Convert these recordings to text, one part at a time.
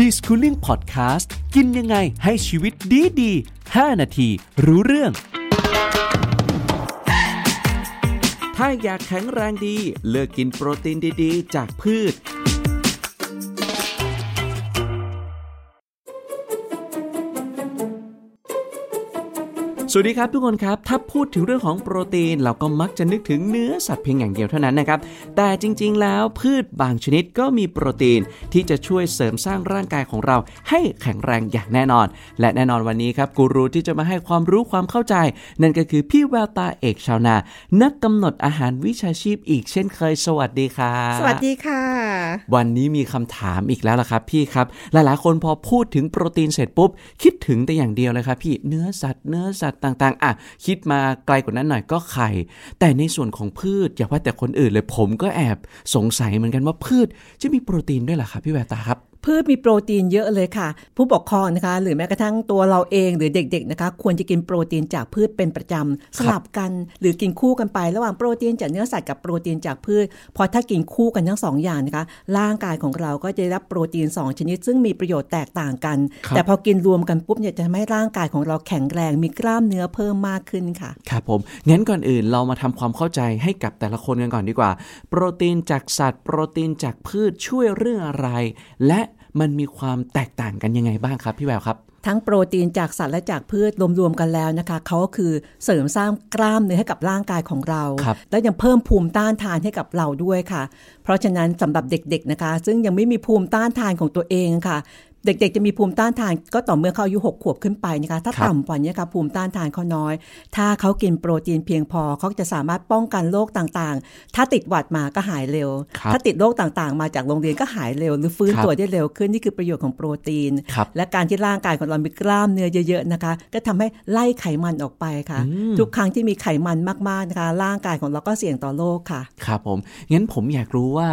Deschooling Podcast กินยังไงให้ชีวิตดีดี5นาที รู้เรื่อง ถ้าอยากแข็งแรงดี เลือกกินโปรตีนดี ๆ จากพืช สวัสดีครับทุกคนครับ ถ้าพูดถึงเรื่องของโปรตีน เราก็มักจะนึกถึงเนื้อสัตว์เพียงอย่างเดียวเท่านั้นนะครับ แต่จริง ๆ แล้วพืชบางชนิดก็มีโปรตีนที่จะช่วยเสริมสร้างร่างกายของเราให้แข็งแรงอย่างแน่นอน และแน่นอนวันนี้ครับกูรูที่จะมาให้ความรู้ความเข้าใจ นั่นก็คือพี่แววตาเอกชาวนา นักกำหนดอาหารวิชาชีพอีกเช่นเคย สวัสดีครับสวัสดีค่ะ วันนี้มีคำถามอีกแล้วล่ะครับพี่ครับ หลายๆ คนพอพูดถึงโปรตีนเสร็จปุ๊บ คิดถึงแต่อย่างเดียวเลยครับพี่เนื้อสัตว์เนื้อสัตว์ต่างๆ อะ คิดมาไกลกว่านั้นหน่อยก็ไข่ แต่ในส่วนของพืชอย่าว่าแต่คนอื่นเลยผมก็แอบสงสัยเหมือนกันว่าพืชจะมีโปรตีนด้วยหรอครับพี่แววตาครับ พืชมีโปรตีนเยอะเลยค่ะ ผู้ปกครองนะคะ หรือแม้กระทั่งตัวเราเองหรือเด็ก ๆนะคะ ควรจะกินโปรตีนจากพืชเป็นประจำสลับกันหรือกินคู่กันไประหว่างโปรตีนจากเนื้อสัตว์กับโปรตีนจากพืชพอถ้ากินคู่กันทั้งสองอย่างนะคะ ร่างกายของเราก็จะได้รับโปรตีน 2 ชนิด ซึ่งมีประโยชน์แตกต่างกันครับแต่พอกินรวมกันปุ๊บเนี่ยจะทำให้ร่างกายของเราแข็งแรงมีกล้ามเนื้อเพิ่มมากขึ้นค่ะครับผมงั้นก่อนอื่นเรามาทำความเข้าใจให้กับแต่ละคนกันก่อนดีกว่า โปรตีนจากสัตว์ โปรตีนจากพืชช่วยเรื่องอะไร และ มันมีความแตกต่างกันยังไงบ้างครับพี่แววครับ ทั้งโปรตีนจากสัตว์และจากพืชรวมๆกันแล้วนะคะเขาก็คือเสริมสร้างกล้ามเนื้อให้กับร่างกายของเราครับและยังเพิ่มภูมิต้านทานให้กับเราด้วยค่ะ เพราะฉะนั้นสำหรับเด็กๆนะคะ ซึ่งยังไม่มีภูมิต้านทานของตัวเองค่ะ เด็กๆ จะมีภูมิต้านทานก็ต่อเมื่อเขาอายุ6ขวบขึ้นไปนะคะ ถ้าครับต่ำกว่านี้ค่ะภูมิต้านทานเขาน้อย ถ้าเขากินโปรตีนเพียงพอเขาจะสามารถป้องกันโรคต่างๆ ถ้าติดหวัดมาก็หายเร็วครับถ้าติดโรคต่างๆ มาจากโรงเรียนก็หายเร็ว หรือฟื้นครับตัวได้เร็วขึ้นนี่คือประโยชน์ของโปรตีนครับและการที่ร่างกายของเรามีกล้ามเนื้อเยอะๆนะคะ ก็ทำให้ไล่ไขมันออกไปค่ะอืมทุกครั้งที่มีไขมันมากๆนะคะร่างกายของเราก็เสี่ยงต่อโรคค่ะ ครับผมงั้นผมอยากรู้ว่า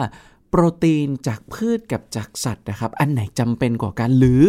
โปรตีนจากพืชกับจากสัตว์นะครับ อันไหนจำเป็นกว่ากันหรือ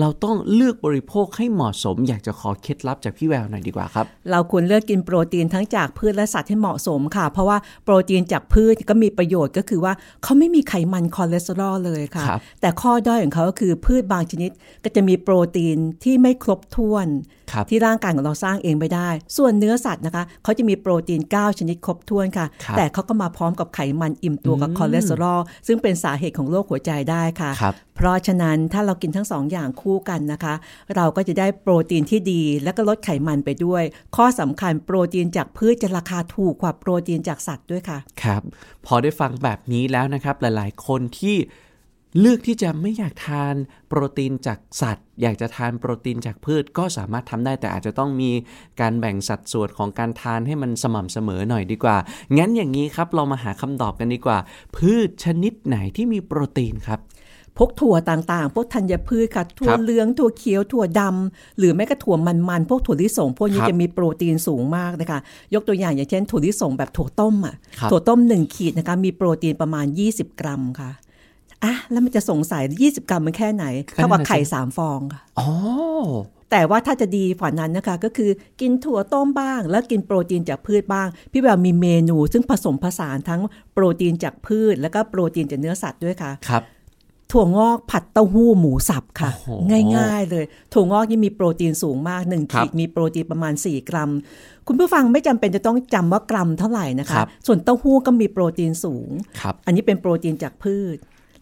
เราต้องเลือกบริโภคให้เหมาะสม อยากจะขอเคล็ดลับจากพี่แววหน่อยดีกว่าครับ เราควรเลือกกินโปรตีนทั้งจากพืชและสัตว์ให้เหมาะสมค่ะ เพราะว่าโปรตีนจากพืชก็มีประโยชน์ก็คือว่าเขาไม่มีไขมันคอเลสเตอรอลเลยค่ะครับแต่ข้อด้อยของเขาก็คือพืชบางชนิด ก็จะมีโปรตีนที่ไม่ครบถ้วนครับที่ร่างกายของเราสร้างเองไม่ได้ ส่วนเนื้อสัตว์นะคะเขาจะมีโปรตีน 9 ชนิดครบถ้วนค่ะครับแต่เขาก็มาพร้อมกับไขมันอิ่มตัวกับอืมคอเลสเตอรอลซึ่งเป็นสาเหตุของโรคหัวใจได้ค่ะครับเพราะฉะนั้นถ้าเรากินทั้งสองอย่างคู่กันนะคะ เราก็จะได้โปรตีนที่ดี และก็ลดไขมันไปด้วย ข้อสำคัญโปรตีนจากพืชจะราคาถูกกว่าโปรตีนจากสัตว์ด้วยค่ะ ครับ พอได้ฟังแบบนี้แล้วนะครับหลาย ๆ คนที่ เลือกที่จะไม่อยากทานโปรตีนจากสัตว์ อยากจะทานโปรตีนจากพืชก็สามารถทำได้แต่อาจจะต้องมีการแบ่งสัดส่วนของการทานให้มันสม่ำเสมอหน่อยดีกว่า งั้นอย่างนี้ครับเรามาหาคำตอบกันดีกว่า พืชชนิดไหนที่มีโปรตีนครับพวกถั่วต่างๆ พวกธัญพืชค่ะ ถั่วครับเหลือง ถั่วเขียว ถั่วดำหรือแม้กระถั่วมันๆ พวกถั่วลิสง พวกนี้ครับจะมีโปรตีนสูงมากนะคะ ยกตัวอย่างอย่างเช่นถั่วลิสงแบบถั่วต้มอะครับถั่วต้ม1ขีดนะคะ มีโปรตีนประมาณ 20 กรัมค่ะ อะแล้วมันจะสงสัย 20 กรัมมันแค่ไหนเท่ากับไข่3ฟองค่ะอ๋อแต่ว่าถ้าจะดีกว่านั้นนะคะ ก็คือกินถั่วต้มบ้าง แล้วกินโปรตีนจากพืชบ้าง พี่แบบมีเมนู ซึ่งผสมผสานทั้งโปรตีนจากพืช แล้วก็โปรตีนจากเนื้อสัตว์ด้วยค่ะครับถั่วงอกผัดเต้าหู้หมูสับค่ะโอ้โหง่ายๆเลย ถั่วงอกนี่มีโปรตีนสูงมากหนึ่งครับขีดมีโปรตีนประมาณ 4 กรัม คุณผู้ฟังไม่จำเป็นจะต้องจำว่ากรัมเท่าไหร่นะครัคะบส่วนเต้าหู้ก็มีโปรตีนสูงครับอันนี้เป็นโปรตีนจากพืช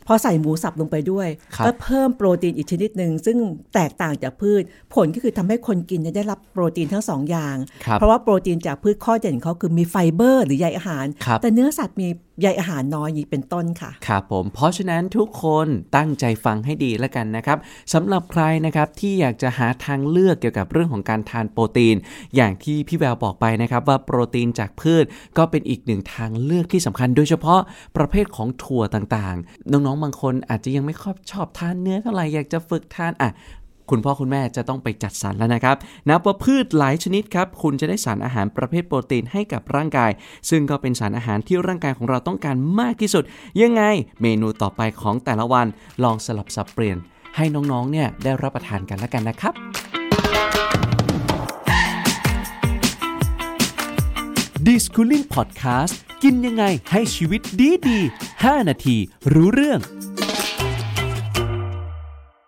พอใส่หมูสับลงไปด้วยครับก็เพิ่มโปรตีนอีกชนิดหนึ่งซึ่งแตกต่างจากพืช ผลก็คือทำให้คนกินเนี่ยได้รับโปรตีนทั้งสองอย่างครับเพราะว่าโปรตีนจากพืชข้อเด่นของเขาคือมีไฟเบอร์ หรือใยอาหารครับแต่เนื้อสัตว์มีใยอาหารน้อยอยีเป็นต้นค่ะ ครับผม เพราะฉะนั้นทุกคนตั้งใจฟังให้ดีแล้วกันนะครับสำหรับใครนะครับที่อยากจะหาทางเลือกเกี่ยวกับเรื่องของการทานโปรตีน อย่างที่พี่แววบอกไปนะครับว่าโปรตีนจากพืชก็เป็นอีกหนึ่งทางเลือกที่สำคัญ โดยเฉพาะประเภทของถั่วต่างๆ น้องๆบางคนอาจจะยังไม่ค่อยชอบทานเนื้อเท่าไหร่อยากจะฝึกทานอะ คุณพ่อคุณแม่จะต้องไปจัดสรรแล้วนะครับนับว่าพืชหลายชนิดครับ คุณจะได้สารอาหารประเภทโปรตีนให้กับร่างกาย ซึ่งก็เป็นสารอาหารที่ร่างกายของเราต้องการมากที่สุด ยังไงเมนูต่อไปของแต่ละวัน ลองสลับสับเปลี่ยน ให้น้องๆ เนี่ยได้รับประทานกันแล้วกันนะครับ Deschooling Podcast กินยังไงให้ชีวิตดีดี 5 นาที รู้เรื่อง